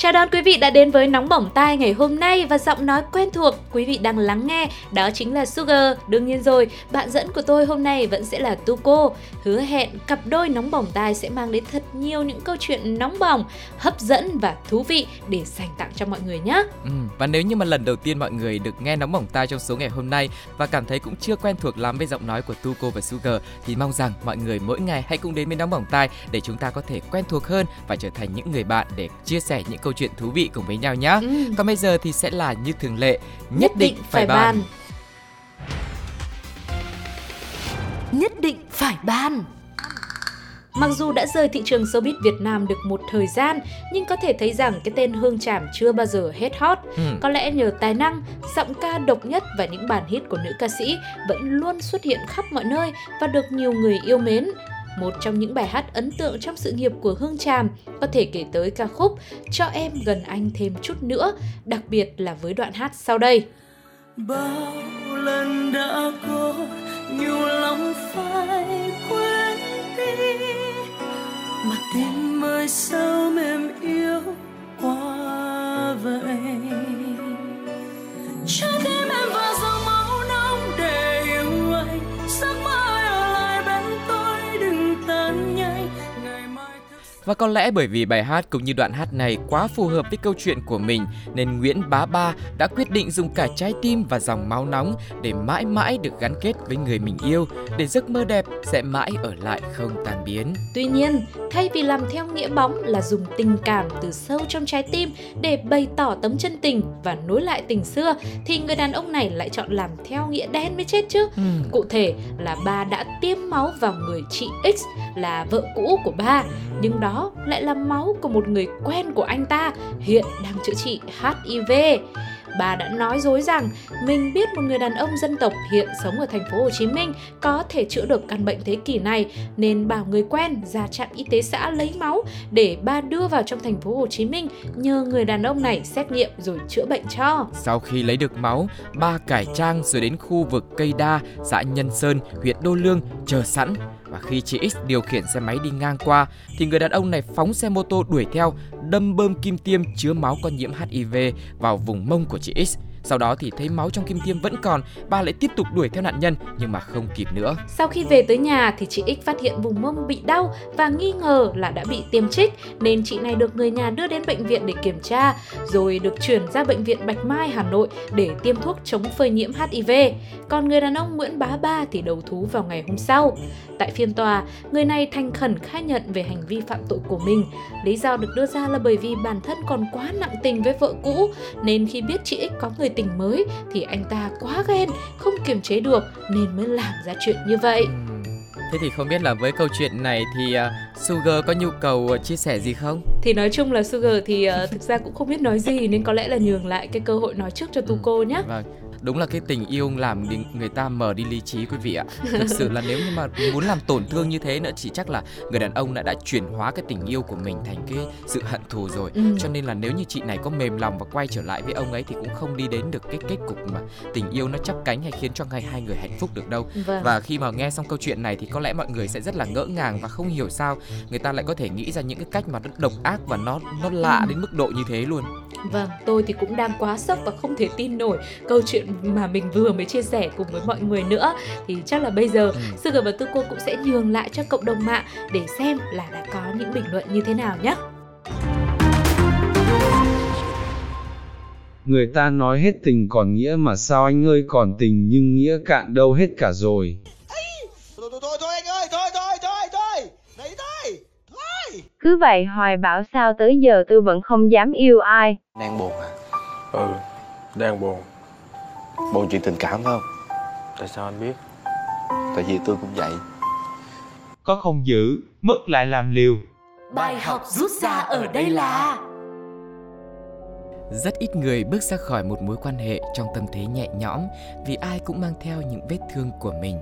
Chào đón quý vị đã đến với Nóng Bỏng Tai ngày hôm nay và giọng nói quen thuộc quý vị đang lắng nghe đó chính là Sugar. Đương nhiên rồi, bạn dẫn của tôi hôm nay vẫn sẽ là Tuko. Hứa hẹn cặp đôi Nóng Bỏng Tai sẽ mang đến thật nhiều những câu chuyện nóng bỏng, hấp dẫn và thú vị để dành tặng cho mọi người nhé. Ừ, và nếu như mà lần đầu tiên mọi người được nghe Nóng Bỏng Tai trong số ngày hôm nay và cảm thấy cũng chưa quen thuộc lắm với giọng nói của Tuko và Sugar thì mong rằng mọi người mỗi ngày hãy cùng đến với Nóng Bỏng Tai để chúng ta có thể quen thuộc hơn và trở thành những người bạn để chia sẻ những câu chuyện thú vị cùng với nhau nhé. Ừ. Còn bây giờ thì sẽ là như thường lệ, nhất, nhất định, định phải bàn. bàn. Nhất định phải ban. Mặc dù đã rời thị trường showbiz Việt Nam được một thời gian, nhưng có thể thấy rằng cái tên Hương Tràm chưa bao giờ hết hot. Ừ. Có lẽ nhờ tài năng, giọng ca độc nhất và những bản hit của nữ ca sĩ vẫn luôn xuất hiện khắp mọi nơi và được nhiều người yêu mến một trong những bài hát ấn tượng trong sự nghiệp của Hương Tràm, có thể kể tới ca khúc Cho em gần anh thêm chút nữa, đặc biệt là với đoạn hát sau đây. Bao lần đã có nhiều lòng phải quên đi mà tim ơi sao mềm yêu quá vậy cho Và có lẽ bởi vì bài hát cũng như đoạn hát này quá phù hợp với câu chuyện của mình nên Nguyễn Bá Ba đã quyết định dùng cả trái tim và dòng máu nóng để mãi mãi được gắn kết với người mình yêu để giấc mơ đẹp sẽ mãi ở lại không tan biến. Tuy nhiên, thay vì làm theo nghĩa bóng là dùng tình cảm từ sâu trong trái tim để bày tỏ tấm chân tình và nối lại tình xưa thì người đàn ông này lại chọn làm theo nghĩa đen mới chết chứ. Ừ. Cụ thể là ba đã tiêm máu vào người chị X là vợ cũ của ba nhưng đó lại là máu của một người quen của anh ta hiện đang chữa trị HIV bà đã nói dối rằng mình biết một người đàn ông dân tộc hiện sống ở thành phố Hồ Chí Minh có thể chữa được căn bệnh thế kỷ này nên bảo người quen ra trạm y tế xã lấy máu để bà đưa vào trong thành phố Hồ Chí Minh nhờ người đàn ông này xét nghiệm rồi chữa bệnh cho. Sau khi lấy được máu, bà cải trang rồi đến khu vực cây đa, xã Nhân Sơn, huyện Đô Lương chờ sẵn và khi chị X điều khiển xe máy đi ngang qua thì người đàn ông này phóng xe mô tô đuổi theo, đâm bơm kim tiêm chứa máu con nhiễm HIV vào vùng mông của chị X. Sau đó thì thấy máu trong kim tiêm vẫn còn, ba lại tiếp tục đuổi theo nạn nhân nhưng mà không kịp nữa. Sau khi về tới nhà thì chị X phát hiện vùng mông bị đau và nghi ngờ là đã bị tiêm trích nên chị này được người nhà đưa đến bệnh viện để kiểm tra rồi được chuyển ra bệnh viện Bạch Mai Hà Nội để tiêm thuốc chống phơi nhiễm HIV. Còn người đàn ông Nguyễn Bá Ba thì đầu thú vào ngày hôm sau. Tại phiên tòa, người này thành khẩn khai nhận về hành vi phạm tội của mình. Lý do được đưa ra là bởi vì bản thân còn quá nặng tình với vợ cũ nên khi biết chị X có người tình mới thì anh ta quá ghen, không kiềm chế được nên mới làm ra chuyện như vậy. Thế thì không biết là với câu chuyện này thì uh, Sugar có nhu cầu uh, chia sẻ gì không? Thì nói chung là Sugar thì uh, thực ra cũng không biết nói gì nên có lẽ là nhường lại cái cơ hội nói trước cho Tuco ừ. nhé. Vâng đúng là cái tình yêu làm người ta mở đi lý trí quý vị ạ thực sự là nếu như mà muốn làm tổn thương như thế nữa chỉ chắc là người đàn ông đã đã chuyển hóa cái tình yêu của mình thành cái sự hận thù rồi ừ. cho nên là nếu như chị này có mềm lòng và quay trở lại với ông ấy thì cũng không đi đến được cái kết cục mà tình yêu nó chắp cánh hay khiến cho ngay hai người hạnh phúc được đâu vâng. và khi mà nghe xong câu chuyện này thì có lẽ mọi người sẽ rất là ngỡ ngàng và không hiểu sao người ta lại có thể nghĩ ra những cái cách mà nó độc ác và nó nó lạ ừ. đến mức độ như thế luôn vâng tôi thì cũng đang quá sốc và không thể tin nổi câu chuyện mà mình vừa mới chia sẻ cùng với mọi người nữa thì chắc là bây giờ ừ. Sugar và Tư cô cũng sẽ nhường lại cho cộng đồng mạng để xem là đã có những bình luận như thế nào nhé. Người ta nói hết tình còn nghĩa mà sao anh ơi còn tình nhưng nghĩa cạn đâu hết cả rồi. Thôi thôi thôi anh ơi, thôi thôi thôi thôi, đấy thôi, thôi. Cứ vậy hoài bảo sao tới giờ tôi vẫn không dám yêu ai. Đang buồn à? Ừ, đang buồn. Buồn chuyện tình cảm phải không? Tại sao anh biết? Tại vì tôi cũng vậy Có không giữ, mất lại làm liều Bài học rút ra ở đây là rất ít người bước ra khỏi một mối quan hệ trong tâm thế nhẹ nhõm vì ai cũng mang theo những vết thương của mình.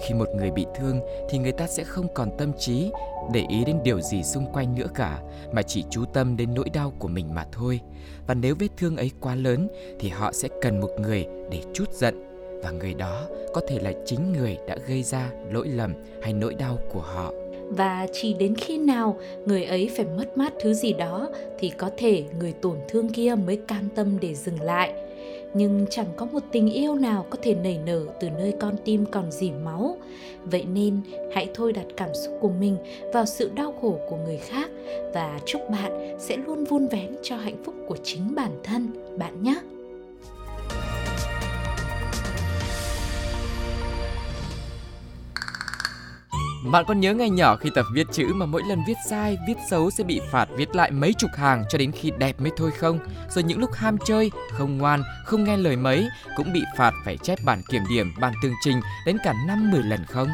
Khi một người bị thương thì người ta sẽ không còn tâm trí để ý đến điều gì xung quanh nữa cả, mà chỉ chú tâm đến nỗi đau của mình mà thôi. Và nếu vết thương ấy quá lớn thì họ sẽ cần một người để chút giận và người đó có thể là chính người đã gây ra lỗi lầm hay nỗi đau của họ và chỉ đến khi nào người ấy phải mất mát thứ gì đó thì có thể người tổn thương kia mới cam tâm để dừng lại. Nhưng chẳng có một tình yêu nào có thể nảy nở từ nơi con tim còn dỉ máu. Vậy nên hãy thôi đặt cảm xúc của mình vào sự đau khổ của người khác và chúc bạn sẽ luôn vun vén cho hạnh phúc của chính bản thân, bạn nhé. Bạn còn nhớ ngày nhỏ khi tập viết chữ mà mỗi lần viết sai, viết xấu sẽ bị phạt viết lại mấy chục hàng cho đến khi đẹp mới thôi không? Rồi những lúc ham chơi, không ngoan, không nghe lời mấy cũng bị phạt phải chép bản kiểm điểm, bản tương trình đến cả 5 10 lần không?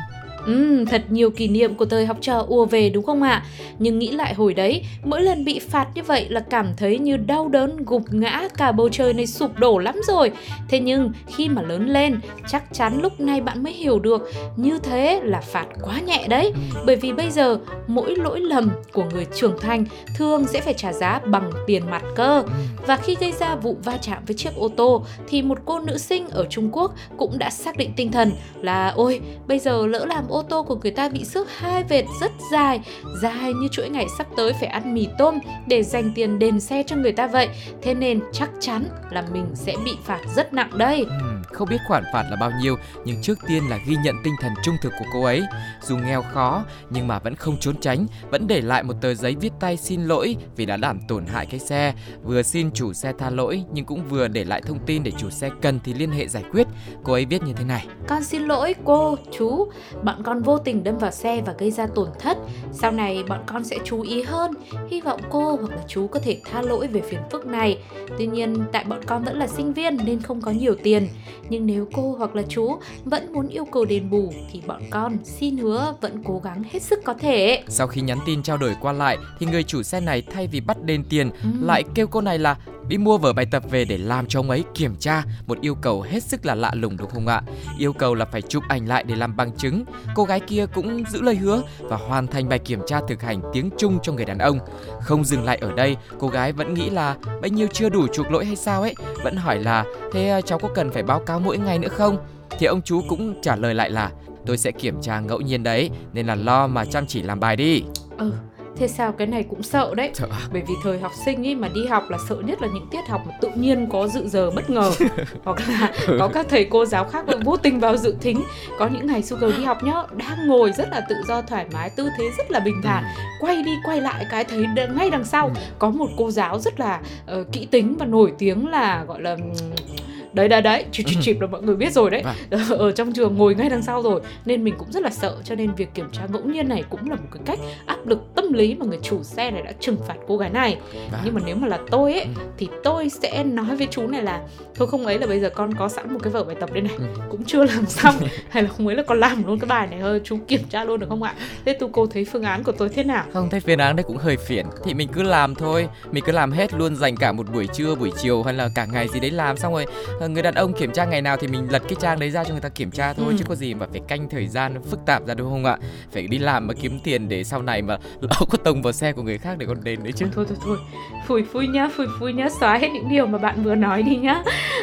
Ừm, thật nhiều kỷ niệm của thời học trò ùa về đúng không ạ? Nhưng nghĩ lại hồi đấy, mỗi lần bị phạt như vậy là cảm thấy như đau đớn, gục ngã, cả bầu trời này sụp đổ lắm rồi. Thế nhưng khi mà lớn lên, chắc chắn lúc này bạn mới hiểu được như thế là phạt quá nhẹ đấy. Bởi vì bây giờ mỗi lỗi lầm của người trưởng thành thường sẽ phải trả giá bằng tiền mặt cơ. Và khi gây ra vụ va chạm với chiếc ô tô thì một cô nữ sinh ở Trung Quốc cũng đã xác định tinh thần là ôi bây giờ lỡ làm ô tô của người ta bị xước hai vệt rất dài dài như chuỗi ngày sắp tới phải ăn mì tôm để dành tiền đền xe cho người ta vậy. Thế nên chắc chắn là mình sẽ bị phạt rất nặng đây. Ừ, không biết khoản phạt là bao nhiêu nhưng trước tiên là ghi nhận tinh thần trung thực của cô ấy. Dù nghèo khó nhưng mà vẫn không trốn tránh vẫn để lại một tờ giấy viết tay xin lỗi vì đã làm tổn hại cái xe. Vừa xin chủ xe tha lỗi nhưng cũng vừa để lại thông tin để chủ xe cần thì liên hệ giải quyết. Cô ấy viết như thế này. Con xin lỗi cô chú. Bọn con vô tình đâm vào xe và gây ra tổn thất. Sau này bọn con sẽ chú ý hơn, hy vọng cô hoặc là chú có thể tha lỗi về phiền phức này. Tuy nhiên, tại bọn con vẫn là sinh viên nên không có nhiều tiền. Nhưng nếu cô hoặc là chú vẫn muốn yêu cầu đền bù thì bọn con xin hứa vẫn cố gắng hết sức có thể. Sau khi nhắn tin trao đổi qua lại thì người chủ xe này thay vì bắt đền tiền ừ. lại kêu cô này là đi mua vở bài tập về để làm cho ông ấy kiểm tra, một yêu cầu hết sức là lạ lùng đúng không ạ? Yêu cầu là phải chụp ảnh lại để làm bằng chứng. Cô gái kia cũng giữ lời hứa và hoàn thành bài kiểm tra thực hành tiếng Trung cho người đàn ông. Không dừng lại ở đây, cô gái vẫn nghĩ là bấy nhiêu chưa đủ chuộc lỗi hay sao ấy? Vẫn hỏi là, thế à, cháu có cần phải báo cáo mỗi ngày nữa không? Thì ông chú cũng trả lời lại là, tôi sẽ kiểm tra ngẫu nhiên đấy, nên là lo mà chăm chỉ làm bài đi. Ừ thế sao cái này cũng sợ đấy. À? bởi vì thời học sinh ấy mà đi học là sợ nhất là những tiết học mà tự nhiên có dự giờ bất ngờ hoặc là có các thầy cô giáo khác vô tình vào dự thính có những ngày Sugar đi học nhá đang ngồi rất là tự do thoải mái tư thế rất là bình thản ừ. quay đi quay lại cái thấy ngay đằng sau ừ. có một cô giáo rất là uh, kỹ tính và nổi tiếng là gọi là đấy đấy đấy. Chịp chịp chịp là mọi người biết rồi đấy. Vâng. ở trong trường ngồi ngay đằng sau rồi. Nên mình cũng rất là sợ cho nên việc kiểm tra ngẫu nhiên này cũng là một cái cách áp lực tâm lý mà người chủ xe này đã trừng phạt cô gái này. Vâng. nhưng mà nếu mà là tôi ấy ừ. thì tôi sẽ nói với chú này là thôi không ấy là bây giờ con có sẵn một cái vở bài tập đây này ừ. cũng chưa làm xong hay là không ấy là con làm luôn cái bài này hơi chú kiểm tra luôn được không ạ? Thế tu cô thấy phương án của tôi thế nào? Không thấy phương án đấy cũng hơi phiền. Thì mình cứ làm thôi. Mình cứ làm hết luôn dành cả một buổi trưa buổi chiều hay là cả ngày gì đấy làm xong rồi Ờ, người đàn ông kiểm tra ngày nào thì mình lật cái trang đấy ra cho người ta kiểm tra thôi ừ. chứ có gì mà phải canh thời gian phức tạp ra đúng không ạ? Phải đi làm mà kiếm tiền để sau này mà lỡ có tông vào xe của người khác để còn đền đấy chứ. Thôi thôi thôi. Phủi phui nhá phủi phui nhá xóa hết những điều mà bạn vừa nói đi nhá.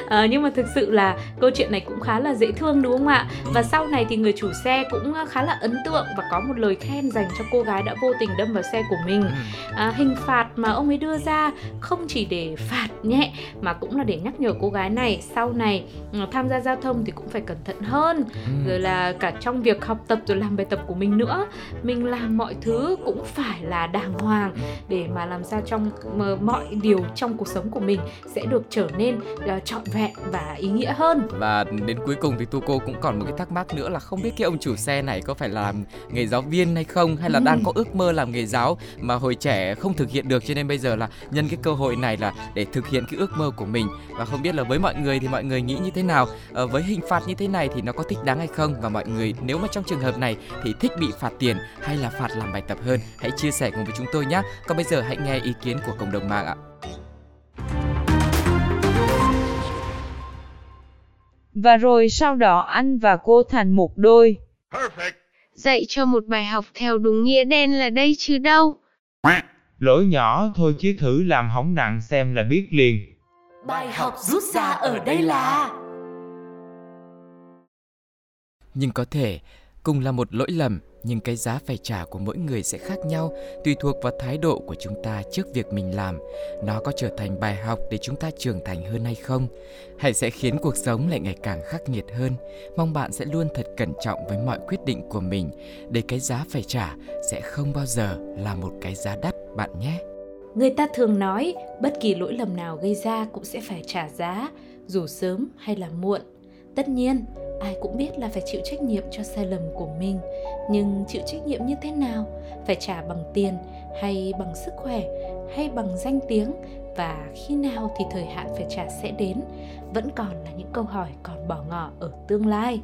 À, nhưng mà thực sự là câu chuyện này cũng khá là dễ thương đúng không ạ? Và sau này thì người chủ xe cũng khá là ấn tượng và có một lời khen dành cho cô gái đã vô tình đâm vào xe của mình. À, hình phạt mà ông ấy đưa ra không chỉ để phạt nhẹ mà cũng là để nhắc nhở cô gái này sau này ừ, tham gia giao thông thì cũng phải cẩn thận hơn. Ừ. rồi là cả trong việc học tập rồi làm bài tập của mình nữa. Mình làm mọi thứ cũng phải là đàng hoàng để mà làm sao trong mọi điều trong cuộc sống của mình sẽ được trở nên uh, trọn vẹn và ý nghĩa hơn. Và đến cuối cùng thì tu cô cũng còn một cái thắc mắc nữa là không biết cái ông chủ xe này có phải làm nghề giáo viên hay không hay là ừ. đang có ước mơ làm nghề giáo mà hồi trẻ không thực hiện được cho nên bây giờ là nhân cái cơ hội này là để thực hiện cái ước mơ của mình. Và không biết là với mọi người thì mọi người nghĩ như thế nào à, với hình phạt như thế này thì nó có thích đáng hay không và mọi người nếu mà trong trường hợp này thì thích bị phạt tiền hay là phạt làm bài tập hơn hãy chia sẻ cùng với chúng tôi nhé còn bây giờ hãy nghe ý kiến của cộng đồng mạng ạ Và rồi sau đó anh và cô thành một đôi. Perfect. Dạy cho một bài học theo đúng nghĩa đen là đây chứ đâu. Lỗi nhỏ thôi chứ thử làm hỏng nặng xem là biết liền. Bài học rút ra ở đây là Nhưng có thể, cùng là một lỗi lầm, nhưng cái giá phải trả của mỗi người sẽ khác nhau, tùy thuộc vào thái độ của chúng ta trước việc mình làm. Nó có trở thành bài học để chúng ta trưởng thành hơn hay không? Hay sẽ khiến cuộc sống lại ngày càng khắc nghiệt hơn? Mong bạn sẽ luôn thật cẩn trọng với mọi quyết định của mình, để cái giá phải trả sẽ không bao giờ là một cái giá đắt, bạn nhé. Người ta thường nói bất kỳ lỗi lầm nào gây ra cũng sẽ phải trả giá, dù sớm hay là muộn. Tất nhiên, ai cũng biết là phải chịu trách nhiệm cho sai lầm của mình, nhưng chịu trách nhiệm như thế nào? Phải trả bằng tiền hay bằng sức khỏe hay bằng danh tiếng và khi nào thì thời hạn phải trả sẽ đến vẫn còn là những câu hỏi còn bỏ ngỏ ở tương lai.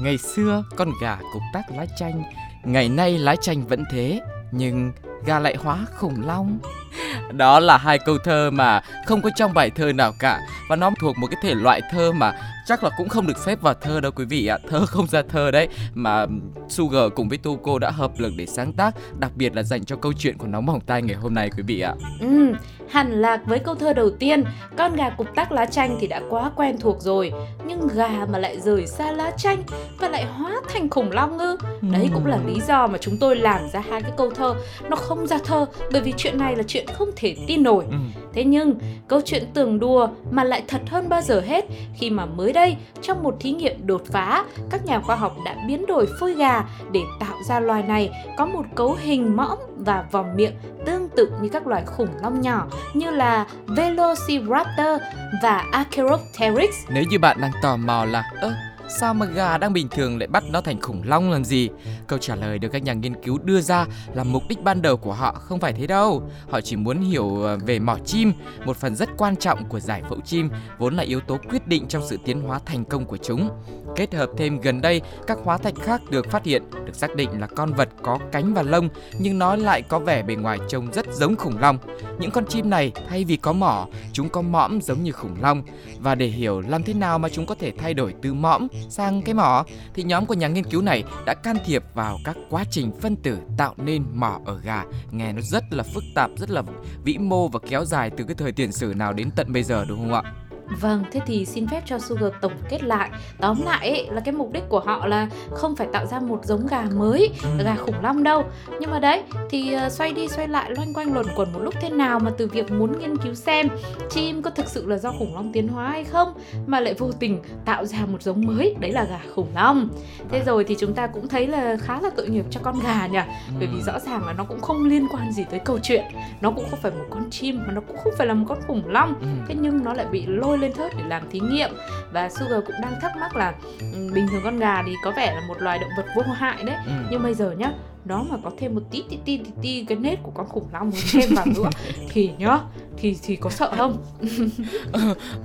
Ngày xưa, con gà cục tác lá chanh, Ngày nay lá chanh vẫn thế, Nhưng gà lại hóa khủng long. Đó là hai câu thơ mà không có trong bài thơ nào cả, Và nó thuộc một cái thể loại thơ mà chắc là cũng không được xếp vào thơ đâu quý vị ạ. Thơ không ra thơ đấy Mà Sugar cùng với Tuko đã hợp lực để sáng tác Đặc biệt là dành cho câu chuyện của nóng bỏng tay ngày hôm nay quý vị ạ. Ừ, hẳn lạc với câu thơ đầu tiên Con gà cục tác lá chanh thì đã quá quen thuộc rồi Nhưng gà mà lại rời xa lá chanh Và lại hóa thành khủng long ư? Đấy cũng là lý do mà chúng tôi làm ra hai cái câu thơ. Nó không ra thơ Bởi vì chuyện này là chuyện không thể tin nổi. Ừ. Thế nhưng câu chuyện tưởng đùa mà lại thật hơn bao giờ hết khi mà mới đây trong một thí nghiệm đột phá, các nhà khoa học đã biến đổi phôi gà để tạo ra loài này có một cấu hình mõm và vòng miệng tương tự như các loài khủng long nhỏ như là Velociraptor và Archaeopteryx. Nếu như bạn đang tò mò là ơ sao mà gà đang bình thường lại bắt nó thành khủng long làm gì? Câu trả lời được các nhà nghiên cứu đưa ra là mục đích ban đầu của họ không phải thế đâu. Họ chỉ muốn hiểu ờ, về mỏ chim, một phần rất quan trọng của giải phẫu chim, vốn là yếu tố quyết định trong sự tiến hóa thành công của chúng. Kết hợp thêm gần đây, các hóa thạch khác được phát hiện, được xác định là con vật có cánh và lông, nhưng nó lại có vẻ bề ngoài trông rất giống khủng long. Những con chim này thay vì có mỏ, chúng có mõm giống như khủng long. Và để hiểu làm thế nào mà chúng có thể thay đổi từ mõm sang cái mỏ, thì nhóm của nhà nghiên cứu này đã can thiệp vào các quá trình phân tử tạo nên mỏ ở gà. Nghe nó rất là phức tạp, rất là vĩ mô và kéo dài từ cái thời tiền sử nào đến tận bây giờ đúng không ạ? Vâng, thế thì xin phép cho Sugar tổng kết lại. Tóm lại ấy, là cái mục đích của họ là không phải tạo ra một giống gà mới, gà khủng long đâu. Nhưng mà đấy, thì ờ, xoay đi xoay lại loanh quanh luẩn quẩn một lúc thế nào mà từ việc muốn nghiên cứu xem chim có thực sự là do khủng long tiến hóa hay không Mà lại vô tình tạo ra một giống mới, đấy là gà khủng long. Thế rồi thì chúng ta cũng thấy là khá là tội nghiệp cho con gà nhỉ? Bởi vì rõ ràng là nó cũng không liên quan gì tới câu chuyện. Nó cũng không phải một con chim mà nó cũng không phải là một con khủng long. Ừ. thế nhưng nó lại bị lôi lên thớt để làm thí nghiệm và Sugar cũng đang thắc mắc là ừ, bình thường con gà thì có vẻ là một loài động vật vô hại đấy Ừ. nhưng bây giờ nhá nó mà có thêm một tí tí tí tí, tí cái nết của con khủng long thêm vào nữa thì nhá thì thì có sợ không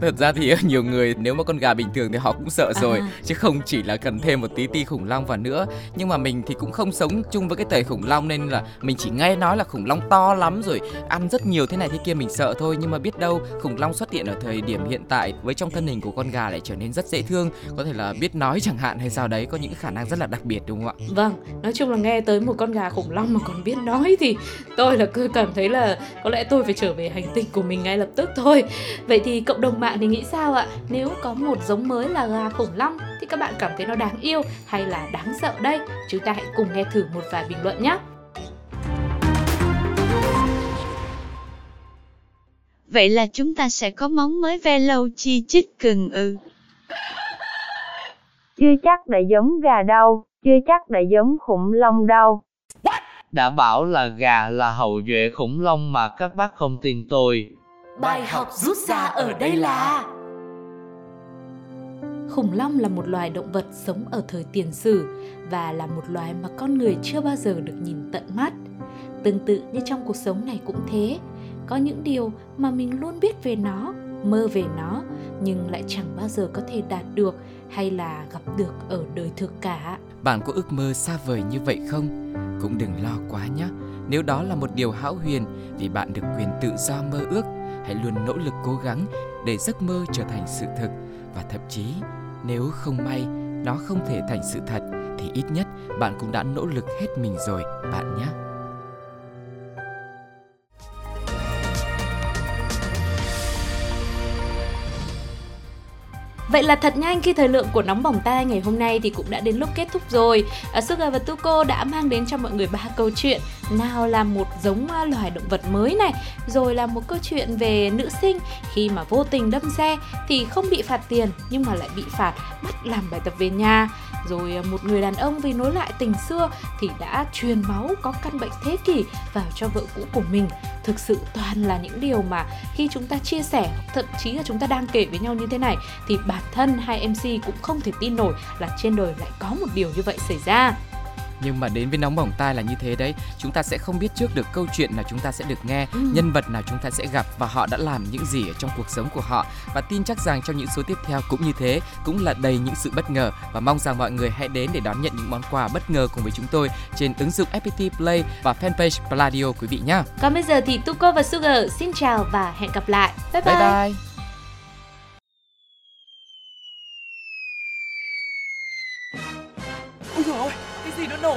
Thật ra thì nhiều người nếu mà con gà bình thường thì họ cũng sợ rồi À. chứ không chỉ là cần thêm một tí ti khủng long vào nữa. Nhưng mà mình thì cũng không sống chung với cái thời khủng long nên là mình chỉ nghe nói là khủng long to lắm rồi ăn rất nhiều thế này thế kia mình sợ thôi nhưng mà biết đâu khủng long xuất hiện ở thời điểm hiện tại với trong thân hình của con gà lại trở nên rất dễ thương, có thể là biết nói chẳng hạn hay sao đấy, có những khả năng rất là đặc biệt đúng không ạ? vâng nói chung là nghe tới một con gà khủng long mà còn biết nói thì tôi là cứ cảm thấy là có lẽ tôi phải trở về hành tinh của mình ngay lập tức thôi. Vậy thì cộng đồng mạng thì nghĩ sao ạ? Nếu có một giống mới là gà khủng long thì các bạn cảm thấy nó đáng yêu hay là đáng sợ đây? Chúng ta hãy cùng nghe thử một vài bình luận nhé. Vậy là chúng ta sẽ có món mới Velouchi Chicken ư. Chưa chắc đã giống gà đâu, chưa chắc đã giống khủng long đâu. Đã bảo là gà là hậu duệ khủng long mà các bác không tin tôi. Bài học rút ra ở đây là Khủng long là một loài động vật sống ở thời tiền sử và là một loài mà con người chưa bao giờ được nhìn tận mắt. Tương tự như trong cuộc sống này cũng thế, có những điều mà mình luôn biết về nó, mơ về nó nhưng lại chẳng bao giờ có thể đạt được hay là gặp được ở đời thực cả. Bạn có ước mơ xa vời như vậy không? Cũng đừng lo quá nhé. nếu đó là một điều hão huyền vì bạn được quyền tự do mơ ước, hãy luôn nỗ lực cố gắng để giấc mơ trở thành sự thực và thậm chí nếu không may nó không thể thành sự thật thì ít nhất bạn cũng đã nỗ lực hết mình rồi bạn nhé. Vậy là thật nhanh khi thời lượng của nóng bỏng tai ngày hôm nay thì cũng đã đến lúc kết thúc rồi. À, Sugar và Tuko đã mang đến cho mọi người ba câu chuyện. Nào là một giống à, loài động vật mới này, rồi là một câu chuyện về nữ sinh khi mà vô tình đâm xe thì không bị phạt tiền nhưng mà lại bị phạt bắt làm bài tập về nhà. Rồi à, một người đàn ông vì nối lại tình xưa thì đã truyền máu có căn bệnh thế kỷ vào cho vợ cũ của mình. Thực sự toàn là những điều mà khi chúng ta chia sẻ, thậm chí là chúng ta đang kể với nhau như thế này thì bản thân hai MC cũng không thể tin nổi là trên đời lại có một điều như vậy xảy ra. Nhưng mà đến với nóng bỏng tai là như thế đấy Chúng ta sẽ không biết trước được câu chuyện nào chúng ta sẽ được nghe Ừ. Nhân vật nào chúng ta sẽ gặp Và họ đã làm những gì ở trong cuộc sống của họ Và tin chắc rằng trong những số tiếp theo cũng như thế Cũng là đầy những sự bất ngờ Và mong rằng mọi người hãy đến để đón nhận những món quà bất ngờ cùng với chúng tôi Trên ứng dụng FPT Play và fanpage Pladio quý vị nhé Còn bây giờ thì Tuko và Sugar xin chào và hẹn gặp lại. Bye bye. Bye bye